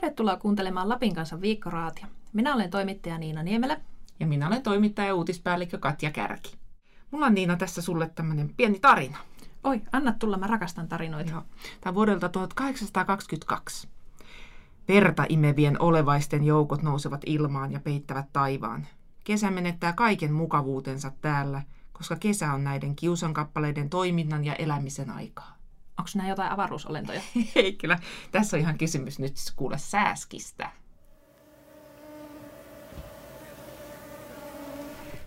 Tervetuloa kuuntelemaan Lapin kanssa viikkoraatia. Minä olen toimittaja Niina Niemelä. Ja minä olen toimittaja ja uutispäällikkö Katja Kärki. Mulla on Niina tässä sulle tämmöinen pieni tarina. Oi, anna tulla, mä rakastan tarinoita. Joo. Tämä on vuodelta 1822. Verta imevien olevaisten joukot nousevat ilmaan ja peittävät taivaan. Kesä menettää kaiken mukavuutensa täällä, koska kesä on näiden kiusankappaleiden toiminnan ja elämisen aikaa. Onko nämä jotain avaruusolentoja? Ei kyllä. Tässä on ihan kysymys nyt kuule sääskistä.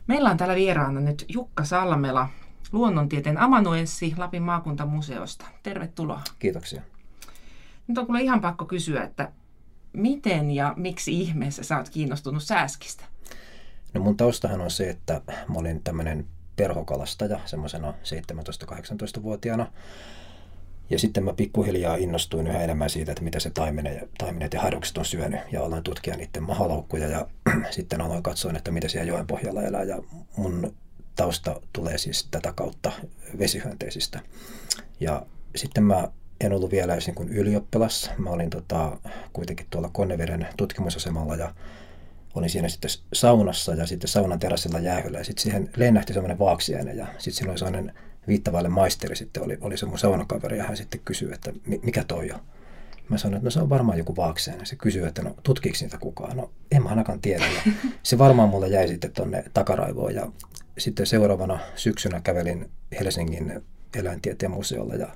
Meillä on täällä vieraana nyt Jukka Salmela, luonnontieteen amanuenssi Lapin maakuntamuseosta. Tervetuloa. Kiitoksia. Nyt on kuule ihan pakko kysyä, että miten ja miksi ihmeessä sä oot kiinnostunut sääskistä? No mun taustahan on se, että mä olin tämmöinen perhokalastaja semmoisena 17-18-vuotiaana. Ja sitten mä pikkuhiljaa innostuin yhä enemmän siitä, että mitä se taimenet ja, taimenet ja harukset on syönyt. Ja aloin tutkia niiden mahalaukkuja ja sitten aloin katsoa, että mitä siellä joen pohjalla elää. Ja mun tausta tulee siis tätä kautta vesihyönteisistä. Ja sitten mä en ollut vielä edes niin ylioppilas. Mä olin tota, kuitenkin tuolla Konneveden tutkimusasemalla ja olin siinä sitten saunassa ja sitten saunan terassilla jäähyllä. Ja sitten siihen lennähti semmoinen vaaksiainen ja sitten siinä oli sellainen viittavaille maisteri sitten oli, oli se mun saunakaveri ja hän sitten kysyi, että mikä toi on. Mä sanoin, että no se on varmaan joku vaakseen. Ja se kysyi, että no tutkiiko niitä kukaan? No en mä ainakaan tiedä. Ja se varmaan mulle jäi sitten tonne takaraivoon. Ja sitten seuraavana syksynä kävelin Helsingin eläintieteen museolla ja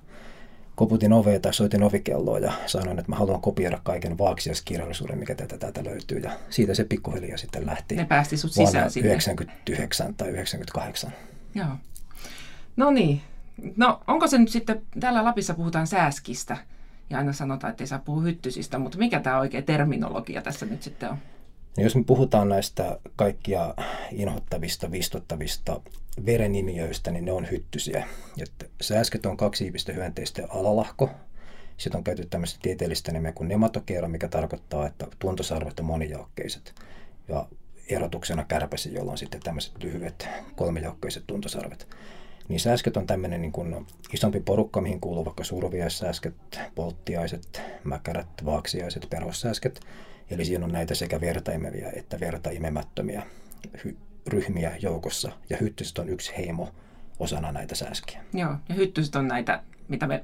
koputin ovea tai soitin ovikelloa ja sanoin, että mä haluan kopioida kaiken vaaksiaskirjallisuuden, mikä tätä täältä löytyy. Ja siitä se pikkuhiljaa sitten lähti. Ne päästi sut sisään sinne. 99 tai 98. Joo. No niin. No onko se nyt sitten, täällä Lapissa puhutaan sääskistä ja aina sanotaan, että ei saa puhua hyttysistä, mutta mikä tämä oikea terminologia tässä nyt sitten on? No jos me puhutaan näistä kaikkia inhottavista, vistottavista verenimiöistä, niin ne on hyttysiä. Että sääsket on kaksiivistä hyönteisten alalahko. Sitten on käytetty tämmöistä tieteellistä nimeä kuin nematokeera, mikä tarkoittaa, että tuntosarvet on monijaukkeiset. Ja erotuksena kärpäsi, jolla on sitten tämmöiset lyhyet kolmijaukkeiset tuntosarvet. Niin sääsket on tämmöinen niin kuin isompi porukka, mihin kuuluu vaikka surviaissääsket, polttiaiset, mäkärät, vaaksiaiset, perhossääsket. Eli siinä on näitä sekä vertaimeviä että vertaimemättömiä hy- ryhmiä joukossa. Ja hyttyset on yksi heimo osana näitä sääskiä. Joo, ja hyttyset on näitä, mitä me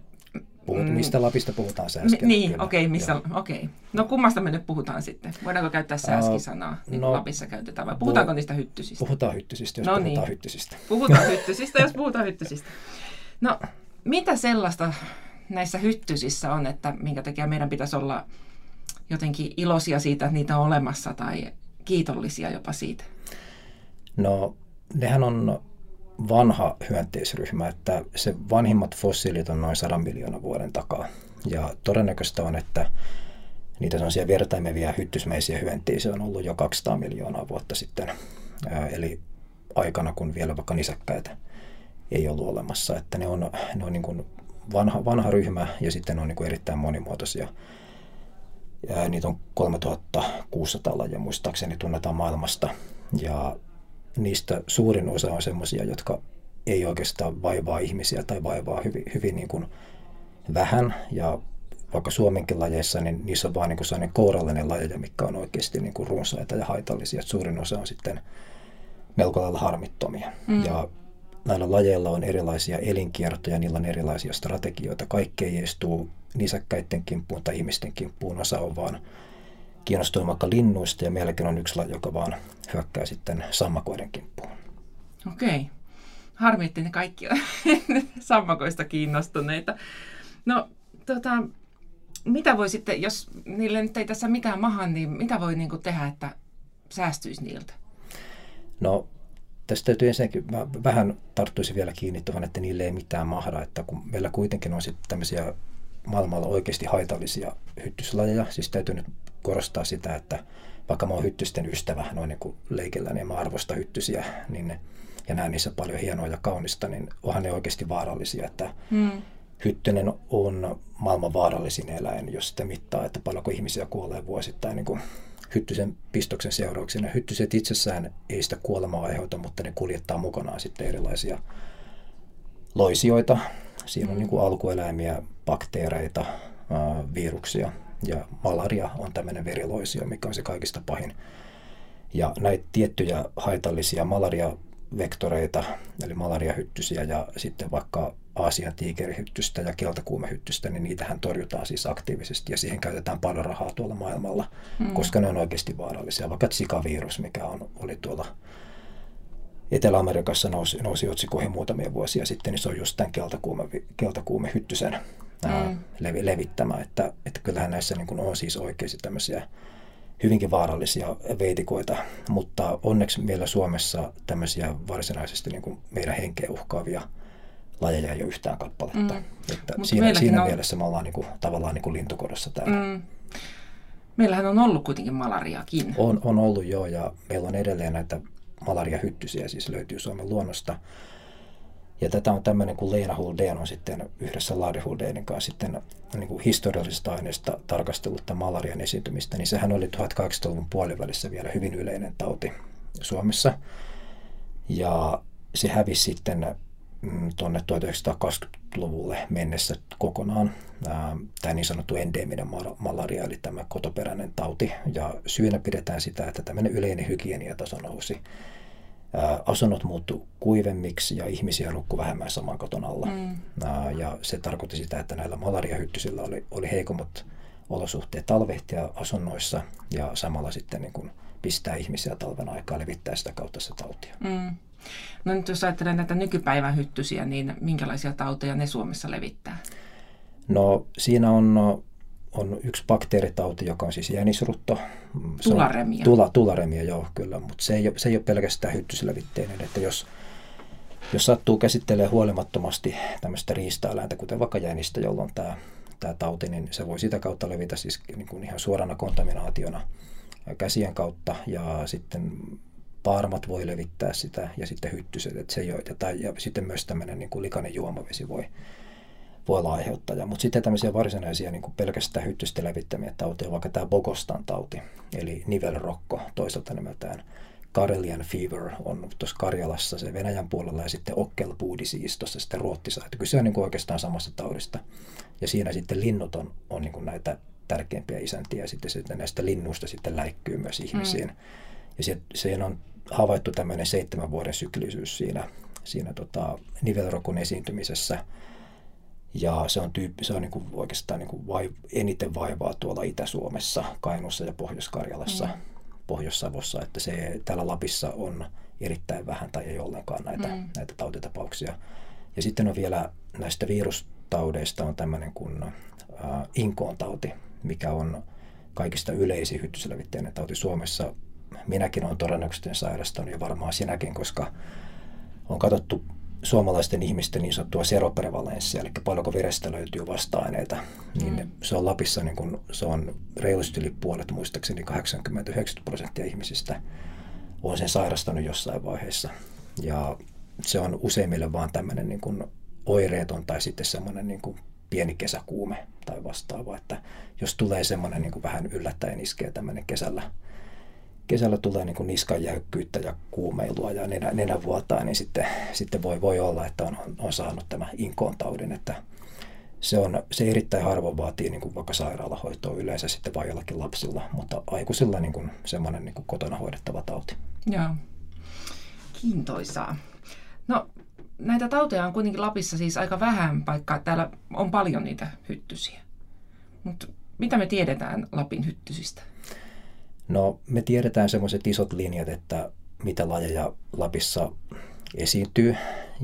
Puhut, mm. mistä Lapista puhutaan sääskeä? Niin, okei, okay, okay. No kummasta me nyt puhutaan sitten? Voidaanko käyttää sääskisanaa, niin no, Lapissa käytetään, vai puhutaanko pu- niistä hyttysistä? Puhutaan hyttysistä, jos no puhutaan niin. hyttysistä. Puhutaan hyttysistä, jos puhutaan hyttysistä. No, mitä sellaista näissä hyttysissä on, että minkä takia meidän pitäisi olla jotenkin iloisia siitä, että niitä on olemassa, tai kiitollisia jopa siitä? No, nehän on vanha hyönteisryhmä, että se vanhimmat fossiilit on noin 100 miljoonaa vuoden takaa. Ja todennäköistä on, että niitä sellaisia vertaimeviä hyttysmäisiä hyönteisiä on ollut jo 200 miljoonaa vuotta sitten. Eli aikana, kun vielä vaikka nisäkkäitä ei ollut olemassa. Että ne on, ne on niin kuin vanha, vanha ryhmä ja sitten ne on niin kuin erittäin monimuotoisia. Ja niitä on 3600 lajia muistaakseni tunnetaan maailmasta. Ja niistä suurin osa on sellaisia, jotka ei oikeastaan vaivaa ihmisiä tai vaivaa hyvin, hyvin niin kuin vähän. Ja vaikka Suomenkin lajeissa, niin niissä on vain niin sellainen kourallinen lajeja, mikä on oikeasti niin kuin runsaita ja haitallisia. Et suurin osa on sitten melko lailla harmittomia. Mm. Ja näillä lajeilla on erilaisia elinkiertoja, niillä on erilaisia strategioita. Kaikki ei edes tuu nisäkkäiden kimppuun tai ihmisten kimppuun. Osa on vaan kiinnostunut vaikka linnuista ja meilläkin on yksi laji, joka vaan hyökkää sitten sammakoiden kimppuun. Okei. Okay. Harmi, että ne kaikki on sammakoista kiinnostuneita. No, tota, mitä voi sitten, jos niille nyt ei tässä mitään mahan, niin mitä voi niin tehdä, että säästyisi niiltä? No, tästä täytyy ensinnäkin, mä vähän tarttuisin vielä kiinni tuohon, että niille ei mitään mahda, että kun meillä kuitenkin on sitten tämmöisiä maailmalla oikeasti haitallisia hyttyslajeja, siis täytyy nyt korostaa sitä, että vaikka mä oon hyttysten ystävä noin niin kuin leikellä, niin mä arvostan hyttysiä niin ne, ja näen niissä paljon hienoa ja kaunista, niin onhan ne oikeasti vaarallisia. Että hmm. Hyttynen on maailman vaarallisin eläin, jos sitä mittaa, että paljonko ihmisiä kuolee vuosittain niin kuin hyttysen pistoksen seurauksena. Hyttyset itsessään ei sitä kuolemaa aiheuta, mutta ne kuljettaa mukanaan sitten erilaisia loisioita. Siinä on mm. niin kuin alkueläimiä, bakteereita, viruksia, Ja malaria on tämmöinen veriloisio, mikä on se kaikista pahin. Ja näitä tiettyjä haitallisia malaria-vektoreita, eli malariahyttysiä ja sitten vaikka Aasian tiikerihyttystä ja keltakuumehyttystä, niin niitähän torjutaan siis aktiivisesti ja siihen käytetään paljon rahaa tuolla maailmalla, mm. koska ne on oikeasti vaarallisia. Vaikka Zika-virus, mikä on, oli tuolla Etelä-Amerikassa nousi, nousi otsikoihin muutamia vuosia sitten, niin se on just tämän keltakuume, keltakuumehyttysen mm. levi, levittämä. Että, että kyllähän näissä niin on siis oikeasti tämmöisiä hyvinkin vaarallisia veitikoita, mutta onneksi meillä Suomessa tämmöisiä varsinaisesti niin kuin meidän henkeä uhkaavia lajeja ei ole yhtään kappaletta. Mm. Että siinä siinä on... mielessä me ollaan niin kuin, tavallaan niin kuin lintukodossa täällä. Mm. Meillähän on ollut kuitenkin malariakin. On, on ollut joo, ja meillä on edelleen näitä malariahyttysiä, siis löytyy Suomen luonnosta. Ja tätä on tämmöinen kuin Leena Huldeen on sitten yhdessä Lade Huldeenin kanssa sitten niin kuin historiallisesta aineesta tarkastellut malarian esiintymistä, niin sehän oli 1800-luvun puolivälissä vielä hyvin yleinen tauti Suomessa. Ja se hävisi sitten mm, tuonne 1920-luvulle mennessä kokonaan tämä niin sanottu endeminen malaria, eli tämä kotoperäinen tauti. Ja syynä pidetään sitä, että tämmöinen yleinen hygieniataso nousi asunnot muuttu kuivemmiksi ja ihmisiä nukkui vähemmän saman koton alla. Mm. Ja se tarkoitti sitä, että näillä malariahyttysillä oli, oli heikommat olosuhteet talvehtia asunnoissa ja samalla sitten niin kuin pistää ihmisiä talven aikaa levittää sitä kautta se tautia. Mm. No nyt jos ajattelee näitä nykypäivän hyttysiä, niin minkälaisia tauteja ne Suomessa levittää? No siinä on on yksi bakteeritauti, joka on siis jänisrutto. Tularemia. Tula, tularemia, joo, kyllä. Mutta se ei, ole, se ei ole pelkästään hyttyslevitteinen. Että jos, jos sattuu käsittelemään huolimattomasti tämmöistä riistaeläintä, kuten vaikka jänistä, jolloin tämä, tämä tauti, niin se voi sitä kautta levitä siis niin kuin ihan suorana kontaminaationa käsien kautta. Ja sitten paarmat voi levittää sitä ja sitten hyttyset. Että se ei ole, tai, ja sitten myös tämmöinen niin kuin likainen juomavesi voi, voi olla aiheuttaja. Mutta sitten tämmöisiä varsinaisia niin kuin pelkästään hyttystä levittämiä tauteja, vaikka tämä Bogostan tauti, eli nivelrokko toisaalta nimeltään Karelian fever on tuossa Karjalassa se Venäjän puolella ja sitten Okkelpuu siis tuossa sitten Ruotsissa. Että kyse on niin kuin oikeastaan samasta taudista. Ja siinä sitten linnut on, on niin kuin näitä tärkeimpiä isäntiä ja sitten, sitten näistä linnuista sitten läikkyy myös ihmisiin. Mm. Ja se, siihen on havaittu tämmöinen seitsemän vuoden syklisyys siinä, siinä tota, nivelrokon esiintymisessä – ja se on, tyyppi, se on niin kuin oikeastaan niin kuin vai, eniten vaivaa tuolla Itä-Suomessa, Kainuussa ja Pohjois-Karjalassa, mm. Pohjois-Savossa. Että se täällä Lapissa on erittäin vähän tai ei ollenkaan näitä, mm. näitä tautitapauksia. Ja sitten on vielä näistä virustaudeista on tämmöinen kuin äh, inkoon tauti, mikä on kaikista yleisin hyttyselevitteinen tauti Suomessa. Minäkin olen todennäköisesti sairastanut ja varmaan sinäkin, koska on katsottu suomalaisten ihmisten niin sanottua seroprevalenssia, eli paljonko verestä löytyy vasta-aineita, niin mm. se on Lapissa, niin kun, se on reilusti yli puolet, muistaakseni 80-90 prosenttia ihmisistä on sen sairastanut jossain vaiheessa. Ja se on useimmille vaan tämmöinen niin kuin oireeton tai sitten semmoinen niin kuin pieni kesäkuume tai vastaava, että jos tulee semmoinen niin kuin vähän yllättäen iskee tämmöinen kesällä kesällä tulee niin niskan jäykkyyttä ja kuumeilua ja nenä, nenä vuotaa, niin sitten, sitten voi, voi olla, että on, on saanut tämä inkoon taudin. Että se, on, se erittäin harvoin vaatii niin kuin vaikka sairaalahoitoa yleensä sitten vain jollakin lapsilla, mutta aikuisilla niin kuin semmoinen niin kuin kotona hoidettava tauti. Joo, kiintoisaa. No näitä tauteja on kuitenkin Lapissa siis aika vähän, vaikka täällä on paljon niitä hyttysiä. Mutta mitä me tiedetään Lapin hyttysistä? No me tiedetään semmoiset isot linjat, että mitä lajeja Lapissa esiintyy,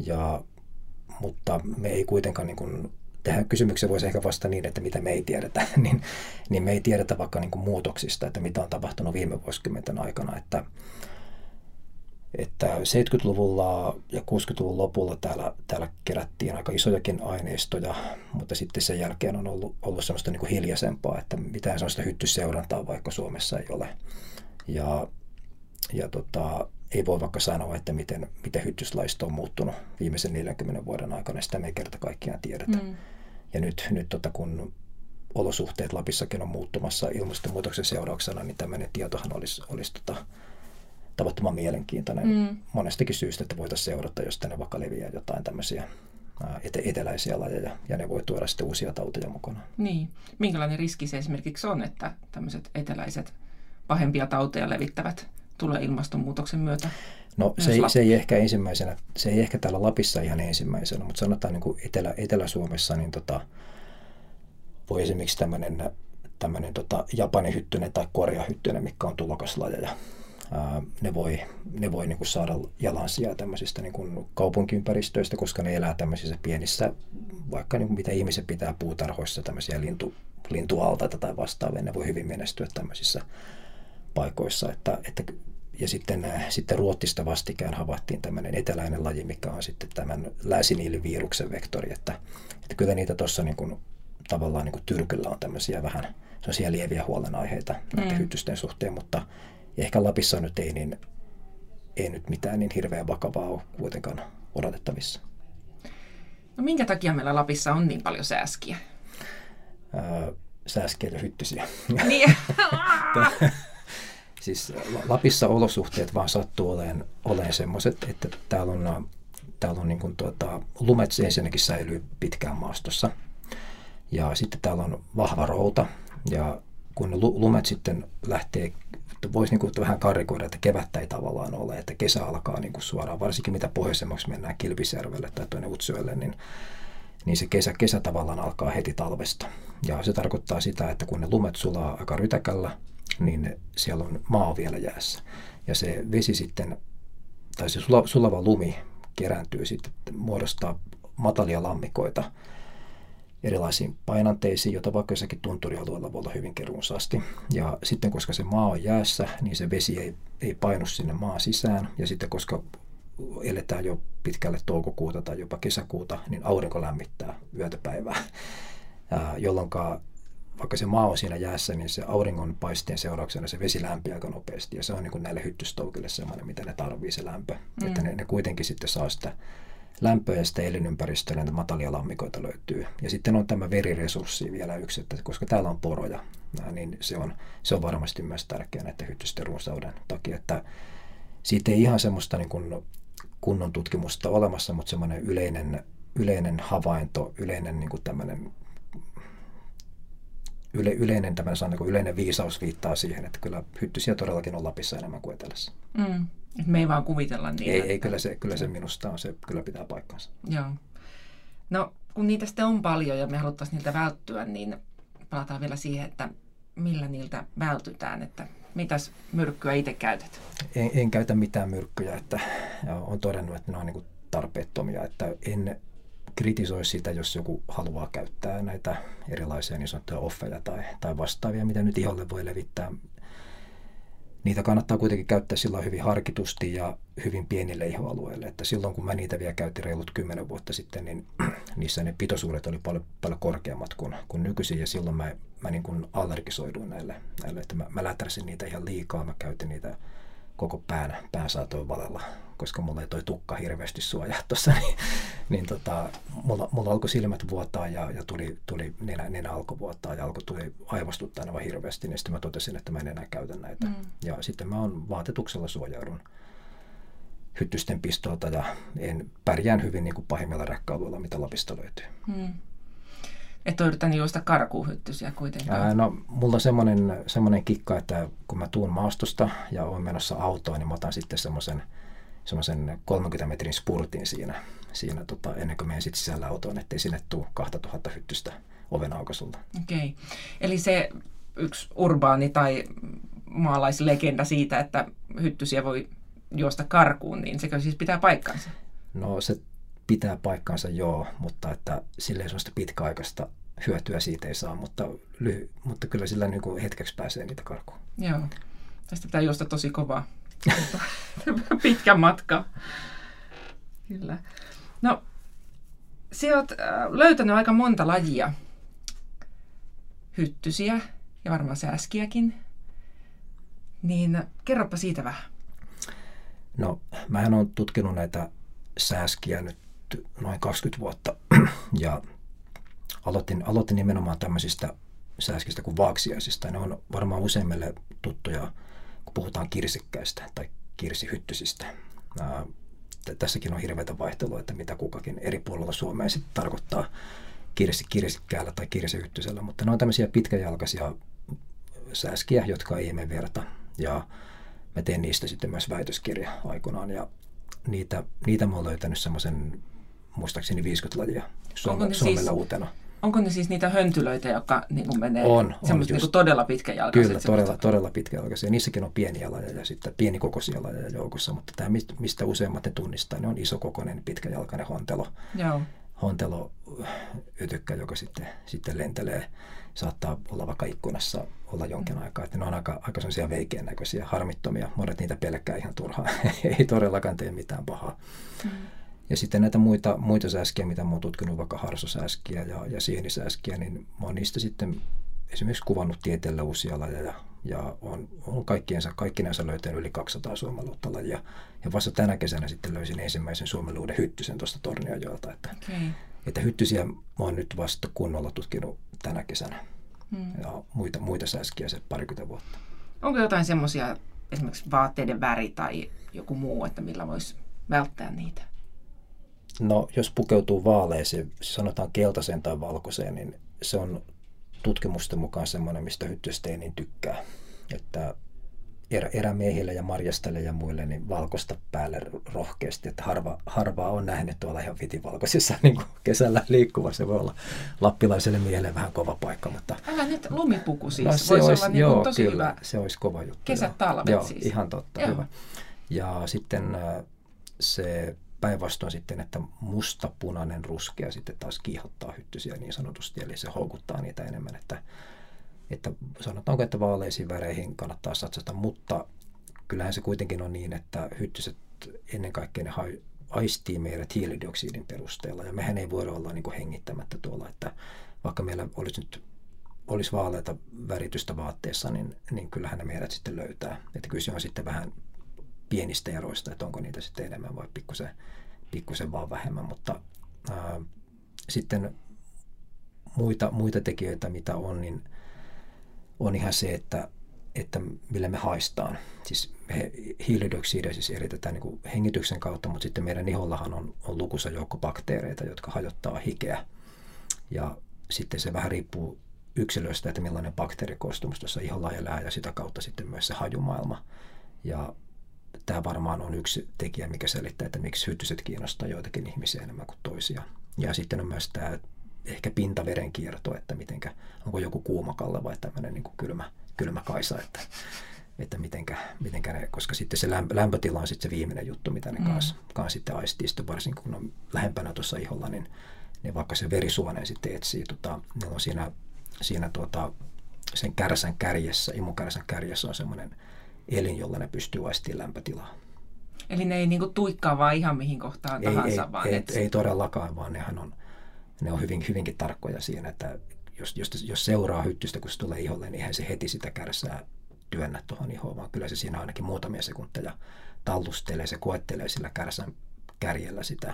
ja, mutta me ei kuitenkaan niin kuin, tähän kysymykseen voisi ehkä vastata niin, että mitä me ei tiedetä, niin, niin me ei tiedetä vaikka niin kuin muutoksista, että mitä on tapahtunut viime vuosikymmenten aikana, että että 70-luvulla ja 60-luvun lopulla täällä, täällä kerättiin aika isojakin aineistoja, mutta sitten sen jälkeen on ollut, ollut semmoista niin kuin hiljaisempaa, että mitään semmoista hyttyseurantaa vaikka Suomessa ei ole. Ja, ja tota, ei voi vaikka sanoa, että miten, miten hyttyslaisto on muuttunut viimeisen 40 vuoden aikana, sitä me ei kerta kaikkiaan tiedetä. Mm. Ja nyt, nyt tota, kun olosuhteet Lapissakin on muuttumassa ilmastonmuutoksen seurauksena, niin tämmöinen tietohan olisi, olisi tota, tavattoman mielenkiintoinen mm. monestakin syystä, että voitaisiin seurata, jos tänne vaikka leviää jotain tämmöisiä ete- eteläisiä lajeja ja ne voi tuoda sitten uusia tauteja mukana. Niin. Minkälainen riski se esimerkiksi on, että tämmöiset eteläiset pahempia tauteja levittävät tulee ilmastonmuutoksen myötä? No se ei, se ei, ehkä ensimmäisenä, se ei ehkä täällä Lapissa ihan ensimmäisenä, mutta sanotaan niin kuin Etelä, Etelä-Suomessa, niin tota, voi esimerkiksi tämmöinen tämmöinen tota, japanihyttynen tai koreahyttynen, mikä on tulokaslajeja. Ää, ne voi, ne voi niin kuin saada jalansijaa tämmöisistä niin kuin kaupunkiympäristöistä, koska ne elää tämmöisissä pienissä, vaikka niin kuin mitä ihmiset pitää puutarhoissa, tämmöisiä lintu, lintualtaita tai vastaavia, ne voi hyvin menestyä tämmöisissä paikoissa. Että, että, ja sitten, sitten Ruotsista vastikään havaittiin tämmöinen eteläinen laji, mikä on sitten tämän läsiniiliviruksen vektori, että, että kyllä niitä tuossa niin kuin, tavallaan niin kuin tyrkyllä on tämmöisiä vähän sellaisia lieviä huolenaiheita näiden mm. hyttysten suhteen, mutta ehkä Lapissa nyt ei, niin, ei nyt mitään niin hirveän vakavaa ole kuitenkaan odotettavissa. No minkä takia meillä Lapissa on niin paljon sääskiä? Öö, sääskiä ja hyttysiä. Niin. siis Lapissa olosuhteet vaan sattuu olemaan, olemaan semmoiset, että täällä on, täällä on niin kuin tuota, lumet ensinnäkin säilyy pitkään maastossa. Ja sitten täällä on vahva routa, ja kun lumet sitten lähtee, voisi niin kuin vähän karikoida, että kevättä ei tavallaan ole, että kesä alkaa niin kuin suoraan, varsinkin mitä pohjoisemmaksi mennään Kilpisjärvelle tai tuonne Utsjoelle, niin, niin se kesä, kesä tavallaan alkaa heti talvesta. Ja se tarkoittaa sitä, että kun ne lumet sulaa aika rytäkällä, niin siellä on maa vielä jäässä. Ja se vesi sitten, tai se sulava lumi kerääntyy sitten, muodostaa matalia lammikoita, erilaisiin painanteisiin, joita vaikka jossakin tunturialueella voi olla hyvinkin runsaasti. Ja sitten koska se maa on jäässä, niin se vesi ei, ei painu sinne maan sisään. Ja sitten koska eletään jo pitkälle toukokuuta tai jopa kesäkuuta, niin aurinko lämmittää yötä päivää, jolloin vaikka se maa on siinä jäässä, niin se auringon paisteen seurauksena se vesi lämpiää aika nopeasti. Ja se on niin kuin näille hyttystoukille semmoinen, mitä ne tarvii se lämpö. Mm. Että ne, ne kuitenkin sitten saa sitä lämpöä ja sitten elinympäristöllä näitä matalia lammikoita löytyy. Ja sitten on tämä veriresurssi vielä yksi, että koska täällä on poroja, niin se on, se on varmasti myös tärkeää näiden hyttysten runsauden takia, että siitä ei ihan semmoista niin kuin kunnon tutkimusta olemassa, mutta semmoinen yleinen, yleinen havainto, yleinen niin kuin tämmöinen yle, yleinen, tämän sanon, niin yleinen viisaus viittaa siihen, että kyllä hyttysiä todellakin on Lapissa enemmän kuin Etelässä. Mm. Me ei vaan kuvitella niitä. Ei, ei kyllä, se, kyllä se minusta on, se kyllä pitää paikkansa. Joo. No, kun niitä sitten on paljon ja me haluttaisiin niiltä välttyä, niin palataan vielä siihen, että millä niiltä vältytään, että mitäs myrkkyä itse käytät? En, en käytä mitään myrkkyjä, että on todennut, että ne on niin tarpeettomia, että en kritisoi sitä, jos joku haluaa käyttää näitä erilaisia niin sanottuja offeja tai, tai vastaavia, mitä nyt iholle voi levittää. Niitä kannattaa kuitenkin käyttää silloin hyvin harkitusti ja hyvin pienille ihoalueille. Että silloin kun mä niitä vielä käytin reilut kymmenen vuotta sitten, niin niissä ne pitoisuudet oli paljon, paljon korkeammat kuin, kuin nykyisin. Ja silloin mä, mä niin kuin allergisoiduin näille, näille että mä, mä läträsin niitä ihan liikaa, mä käytin niitä koko pään, pään saatoin valella, koska mulla ei toi tukka hirveästi suojaa tuossa, niin, niin tota, mulla, mulla alkoi silmät vuotaa ja, ja tuli, tuli nenä, nenä alkoi vuotaa ja alkoi tuli aivostuttaa aivan hirveästi, niin sitten mä totesin, että mä en enää käytä näitä. Mm. Ja sitten mä oon vaatetuksella suojaudun hyttysten pistolta ja en pärjään hyvin niin kuin pahimmilla räkkäalueilla, mitä Lapista löytyy. Mm. Et ole yrittänyt juosta karkuuhyttysiä kuitenkaan? Ää, no, mulla on semmoinen, semmoinen kikka, että kun mä tuun maastosta ja olen menossa autoon, niin mä otan sitten semmoisen semmoisen 30 metrin spurtin siinä, siinä tota, ennen kuin menen sitten sisällä autoon, ettei sinne tule 2000 hyttystä oven aukaisulta. Okei. Okay. Eli se yksi urbaani tai maalaislegenda siitä, että hyttysiä voi juosta karkuun, niin sekö siis pitää paikkansa? No se pitää paikkansa joo, mutta että silleen sellaista pitkäaikaista hyötyä siitä ei saa, mutta, lyhy- mutta kyllä sillä niin kuin hetkeksi pääsee niitä karkuun. Joo. Tästä pitää juosta tosi kovaa. Pitkä matka. Kyllä. No, sä oot äh, löytänyt aika monta lajia. Hyttysiä ja varmaan sääskiäkin. Niin kerropa siitä vähän. No, mähän olen tutkinut näitä sääskiä nyt noin 20 vuotta ja aloitin, aloitin nimenomaan tämmöisistä sääskistä kuin vaaksiaisista. Ne on varmaan useimmille tuttuja, kun puhutaan kirsikkäistä tai kirsihyttysistä. että tässäkin on hirveätä vaihtelua, että mitä kukakin eri puolella Suomea sitten tarkoittaa kirsi, kirsikkäällä tai kirsihyttysellä, mutta ne on tämmöisiä pitkäjalkaisia sääskiä, jotka ei mene verta. Ja mä tein niistä sitten myös väitöskirja aikoinaan ja niitä, niitä mä oon löytänyt semmoisen muistaakseni 50 lajia Suome, Suomella siis, uutena. Onko ne siis niitä höntylöitä, jotka niin kuin menee on, on niin kuin todella pitkäjalkaisia? Kyllä, todella, todella pitkäjalkaisia. Niissäkin on pieniä lajeja ja sitten pienikokoisia lajeja joukossa, mutta tämä, mistä useimmat ne tunnistaa, ne on isokokoinen pitkäjalkainen hontelo. Joo. Hontelo ytykkä, joka sitten, sitten lentelee saattaa olla vaikka ikkunassa olla jonkin mm. aikaa. Että ne on aika, aika sellaisia veikeän näköisiä, harmittomia. Monet niitä pelkkää ihan turhaan. Ei todellakaan tee mitään pahaa. Mm. Ja sitten näitä muita, muita sääskiä, mitä mä oon tutkinut, vaikka harsosääskiä ja, ja sienisääskiä, niin mä oon niistä sitten esimerkiksi kuvannut tieteellä uusia lajeja ja on, on kaikkiensa, kaikkinensa löytänyt yli 200 suomaluutta lajia. Ja vasta tänä kesänä sitten löysin ensimmäisen suomaluuden hyttysen tuosta Tornionjoelta. Että, okay. että hyttysiä mä oon nyt vasta kunnolla tutkinut tänä kesänä. Hmm. Ja muita, muita sääskiä se parikymmentä vuotta. Onko jotain semmoisia, esimerkiksi vaatteiden väri tai joku muu, että millä voisi välttää niitä? No, jos pukeutuu vaaleeseen, sanotaan keltaiseen tai valkoiseen, niin se on tutkimusten mukaan semmoinen, mistä hyttyset ei niin tykkää. Että erä, erämiehille ja marjastelle ja muille niin valkoista päälle rohkeasti. Että harva, harvaa on nähnyt tuolla ihan vitivalkoisissa niin kuin kesällä liikkuva. Se voi olla lappilaiselle miehelle vähän kova paikka. Mutta... Älä nyt lumipuku siis. No, se voisi, olisi, olla niin joo, tosi kyllä, hyvä. se olisi kova juttu. Kesät, talvet joo, siis. Ihan totta, joo. hyvä. Ja sitten äh, se päinvastoin sitten, että musta, punainen, ruskea sitten taas kiihottaa hyttysiä niin sanotusti, eli se houkuttaa niitä enemmän, että, että sanotaanko, että vaaleisiin väreihin kannattaa satsata, mutta kyllähän se kuitenkin on niin, että hyttyset ennen kaikkea ne aistii meidät hiilidioksidin perusteella, ja mehän ei voida olla niin kuin hengittämättä tuolla, että vaikka meillä olisi nyt olisi vaaleita väritystä vaatteessa, niin, niin kyllähän ne meidät sitten löytää. Että kyse on sitten vähän pienistä eroista, että onko niitä sitten enemmän vai pikkusen, pikkusen vaan vähemmän, mutta ää, sitten muita, muita tekijöitä, mitä on, niin on ihan se, että, että millä me haistaan. Siis he, hiilidioksidia siis eritetään niin hengityksen kautta, mutta sitten meidän ihollahan on, on lukuisa joukko bakteereita, jotka hajottaa hikeä. Ja sitten se vähän riippuu yksilöstä, että millainen bakteerikostumus tuossa iholla elää ja sitä kautta sitten myös se hajumaailma. Ja tämä varmaan on yksi tekijä, mikä selittää, että miksi hyttyset kiinnostaa joitakin ihmisiä enemmän kuin toisia. Ja sitten on myös tämä ehkä pintaverenkierto, että mitenkä, onko joku kuumakalle vai tämmöinen niin kylmä, kylmä kaisa, että, että mitenkä, mitenkä ne, koska sitten se lämpötila on sitten se viimeinen juttu, mitä ne mm. kanssa, kanssa sitten aistii, sitten varsinkin kun on lähempänä tuossa iholla, niin, niin vaikka se verisuonen sitten etsii, tota, niin on siinä, siinä tuota, sen kärsän kärjessä, imukärsän kärjessä on semmoinen elin, jolla ne pystyy aistimaan lämpötilaa. Eli ne ei niinku tuikkaa vaan ihan mihin kohtaan ei, tahansa, ei, vaan ei, ei todellakaan, vaan nehän on, ne on hyvin, hyvinkin tarkkoja siinä, että jos, jos, jos seuraa hyttystä, kun se tulee iholle, niin eihän se heti sitä kärsää työnnä tuohon ihoon, vaan kyllä se siinä ainakin muutamia sekunteja tallustelee, se koettelee sillä kärsän kärjellä sitä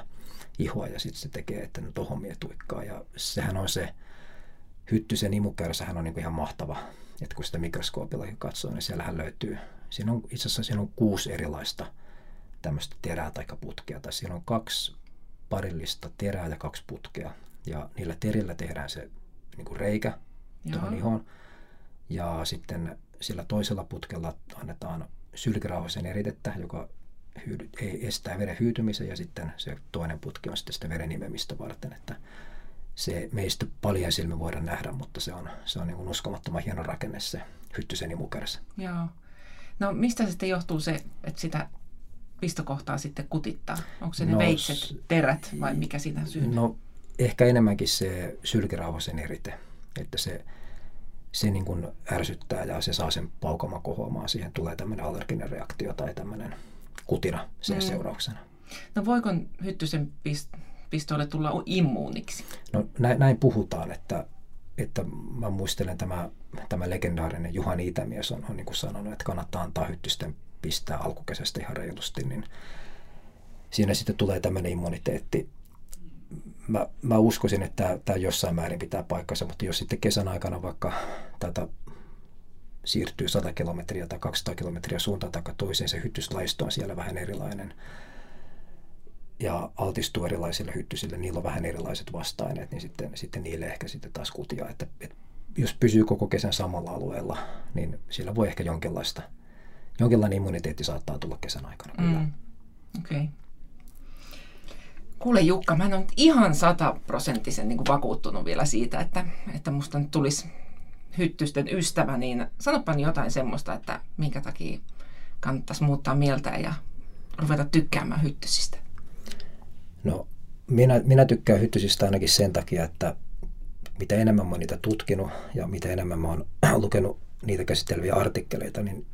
ihoa ja sitten se tekee, että ne tuohon tuikkaa. Ja sehän on se, hyttysen imukärsähän on niin kuin ihan mahtava. Että kun sitä mikroskoopillakin katsoo, niin siellähän löytyy Siinä on itse asiassa siinä on kuusi erilaista tämmöistä terää tai putkea. Tai siinä on kaksi parillista terää ja kaksi putkea. Ja niillä terillä tehdään se niin kuin reikä tuohon ihoon. Ja sitten sillä toisella putkella annetaan sylkirauhasen eritettä, joka hyydy, ei estää veren hyytymisen ja sitten se toinen putki on sitten sitä veren imemistä varten, että se meistä paljon silmin voida nähdä, mutta se on, se on niin uskomattoman hieno rakenne se hyttysen imukärsä. Joo. No mistä sitten johtuu se, että sitä pistokohtaa sitten kutittaa? Onko se ne no, veitset, terät vai mikä siinä syy? No ehkä enemmänkin se sylkirauhasen erite, että se, se niin kuin ärsyttää ja se saa sen paukama kohoamaan. Siihen tulee tämmöinen allerginen reaktio tai tämmöinen kutina sen mm. seurauksena. No voiko hyttysen pist- pistoille tulla immuuniksi? No näin, näin puhutaan, että että mä muistelen tämä, tämä legendaarinen Juhan Itämies on, on niin kuin sanonut, että kannattaa antaa hyttysten pistää alkukesästä ihan reilusti, niin siinä sitten tulee tämmöinen immuniteetti. Mä, mä uskoisin, että tämä jossain määrin pitää paikkansa, mutta jos sitten kesän aikana vaikka tätä siirtyy 100 kilometriä tai 200 kilometriä suuntaan tai toiseen, se hyttyslaisto on siellä vähän erilainen. ja altistuu erilaisille hyttysille, niillä on vähän erilaiset vasta-aineet, niin sitten, sitten niille ehkä sitten taas kutia. Että, että jos pysyy koko kesän samalla alueella, niin sillä voi ehkä jonkinlaista, jonkinlainen immuniteetti saattaa tulla kesän aikana. Kyllä. Mm. Okei. Okay. Kuule Jukka, mä en ole ihan sataprosenttisen niin vakuuttunut vielä siitä, että, että musta nyt tulisi hyttysten ystävä, niin sanopani jotain semmoista, että minkä takia kannattaisi muuttaa mieltä ja ruveta tykkäämään hyttysistä. No, minä, minä tykkään hyttysistä ainakin sen takia, että mitä enemmän mä oon niitä tutkinut ja mitä enemmän mä oon lukenut niitä käsitteleviä artikkeleita, niin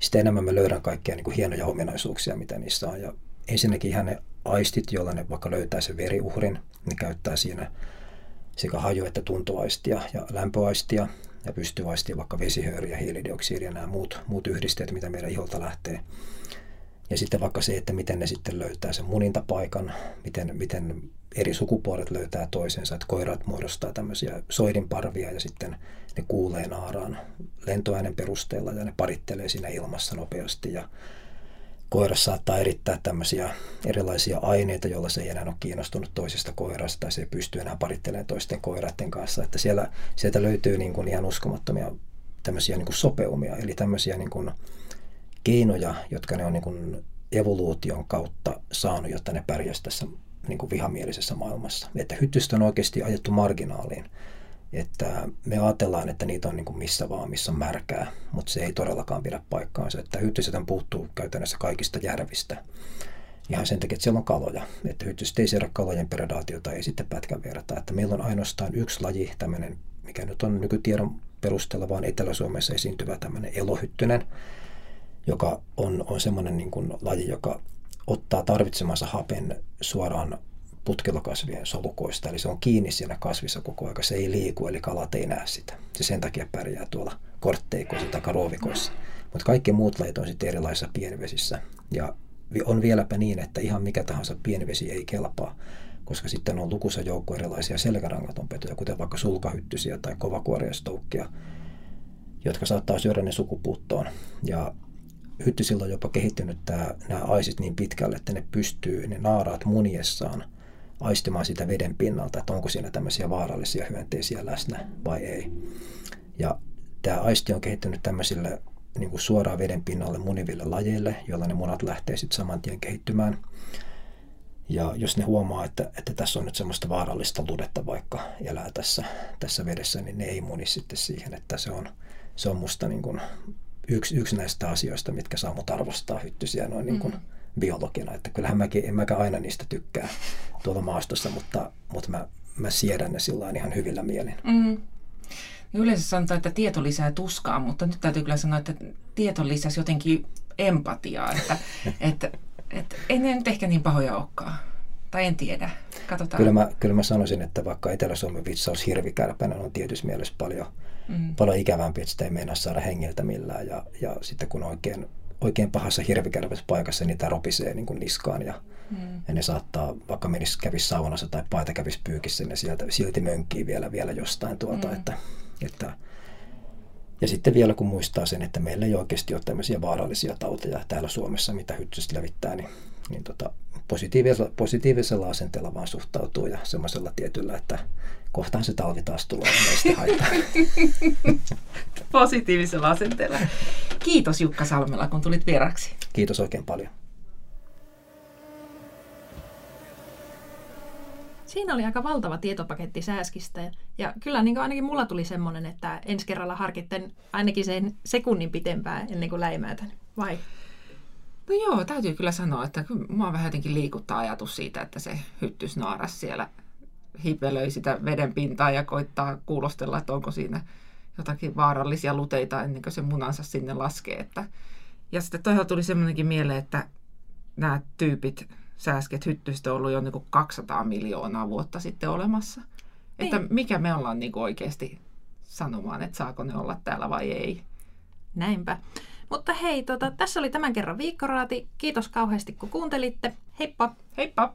sitä enemmän mä löydän kaikkia niin kuin hienoja ominaisuuksia, mitä niissä on. Ja ensinnäkin ihan ne aistit, joilla ne vaikka löytää sen veriuhrin, ne käyttää siinä sekä haju- että tuntoaistia ja lämpöaistia ja pystyy aistia vaikka vesihöyriä, hiilidioksidia ja nämä muut, muut yhdisteet, mitä meidän iholta lähtee. Ja sitten vaikka se, että miten ne sitten löytää sen munintapaikan, miten, miten eri sukupuolet löytää toisensa, että koirat muodostaa tämmöisiä soidinparvia ja sitten ne kuulee naaraan lentoäänen perusteella ja ne parittelee siinä ilmassa nopeasti ja koiras saattaa erittää tämmöisiä erilaisia aineita, joilla se ei enää ole kiinnostunut toisesta koirasta tai se ei pysty enää parittelemaan toisten koiraiden kanssa. Että siellä, sieltä löytyy niin kuin ihan uskomattomia tämmöisiä niin kuin sopeumia, eli tämmöisiä niin kuin keinoja, jotka ne on niin kuin evoluution kautta saanut, jotta ne pärjäsivät tässä niin kuin vihamielisessä maailmassa. Että hyttystä on oikeasti ajettu marginaaliin. Että me ajatellaan, että niitä on niin kuin missä vaan, missä on märkää, mutta se ei todellakaan pidä paikkaansa. Että hyttyset puuttuu käytännössä kaikista järvistä. Ihan sen takia, että siellä on kaloja. Että hyttyset ei siedä kalojen predaatiota, ei sitten pätkän verta. Että meillä on ainoastaan yksi laji, tämmöinen, mikä nyt on nykytiedon perusteella vaan Etelä-Suomessa esiintyvä tämmöinen elohyttynen, joka on, on semmoinen niin kuin laji, joka ottaa tarvitsemansa hapen suoraan putkelokasvien solukoista, eli se on kiinni siinä kasvissa koko ajan, se ei liiku, eli kalat ei näe sitä. Se sen takia pärjää tuolla kortteikoissa tai ruovikoissa. Mutta kaikki muut lajit on sitten erilaisissa pienivesissä. Ja on vieläpä niin, että ihan mikä tahansa pienivesi ei kelpaa, koska sitten on lukuisa joukko erilaisia selkärangatonpetoja, kuten vaikka sulkahyttysiä tai kovakuoriastoukkia, jotka saattaa syödä ne sukupuuttoon. Ja hyttysillä on jopa kehittynyt tämä, nämä aisit niin pitkälle, että ne pystyy, ne naaraat muniessaan aistimaan sitä veden pinnalta, että onko siinä tämmöisiä vaarallisia hyönteisiä läsnä vai ei. Ja tämä aisti on kehittynyt tämmöisille niin kuin suoraan veden pinnalle muniville lajeille, joilla ne munat lähtee sitten saman tien kehittymään. Ja jos ne huomaa, että, että tässä on nyt semmoista vaarallista ludetta vaikka elää tässä, tässä vedessä, niin ne ei muni sitten siihen, että se on, se on musta niin kuin yksi, yksi näistä asioista, mitkä saa mut arvostaa hyttysiä noin niin kuin mm. biologina. Että kyllähän mäkin, en mäkään aina niistä tykkää tuolla maastossa, mutta, mutta mä, mä siedän ne sillä ihan hyvillä mielin. Mm. Yleensä sanotaan, että tieto lisää tuskaa, mutta nyt täytyy kyllä sanoa, että tieto lisäsi jotenkin empatiaa, että, että, että ei ne nyt ehkä niin pahoja olekaan. Tai en tiedä. Katsotaan. Kyllä mä, kyllä mä sanoisin, että vaikka Etelä-Suomen vitsaus hirvikärpänä on tietysti mielessä paljon, mm. paljon ikävämpi, että sitä ei meinaa saada hengiltä millään. Ja, ja sitten kun oikein, oikein pahassa hirvikärpässä paikassa, niin tämä ropisee niin kuin niskaan ja, mm. ja ne saattaa, vaikka menisi kävisi saunassa tai paita kävisi pyykissä, ne sieltä silti mönkkii vielä, vielä jostain tuolta. Mm. Että, että, ja sitten vielä kun muistaa sen, että meillä ei oikeasti ole tämmöisiä vaarallisia tauteja täällä Suomessa, mitä hyttyset levittää, niin, niin tota, positiivisella, positiivisella asenteella vaan suhtautuu ja semmoisella tietyllä, että kohtaan se talvi taas tulee ja haittaa. Positiivisella asenteella. Kiitos Jukka Salmela, kun tulit vieraksi. Kiitos oikein paljon. Siinä oli aika valtava tietopaketti sääskistä. Ja kyllä niin ainakin mulla tuli semmoinen, että ensi kerralla harkitten ainakin sen sekunnin pitempään ennen kuin läimäätän. Vai? No joo, täytyy kyllä sanoa, että mua vähän jotenkin liikuttaa ajatus siitä, että se hyttysnaaras siellä hipelöi sitä veden pintaa ja koittaa kuulostella, että onko siinä jotakin vaarallisia luteita ennen kuin se munansa sinne laskee. Että... Ja sitten toisaalta tuli semmoinenkin mieleen, että nämä tyypit, sääsket hyttystä on ollut jo niin 200 miljoonaa vuotta sitten olemassa. Niin. Että mikä me ollaan niin oikeasti sanomaan, että saako ne olla täällä vai ei. Näinpä. Mutta hei, tota, tässä oli tämän kerran viikkoraati. Kiitos kauheasti kun kuuntelitte. Heippa! Heippa!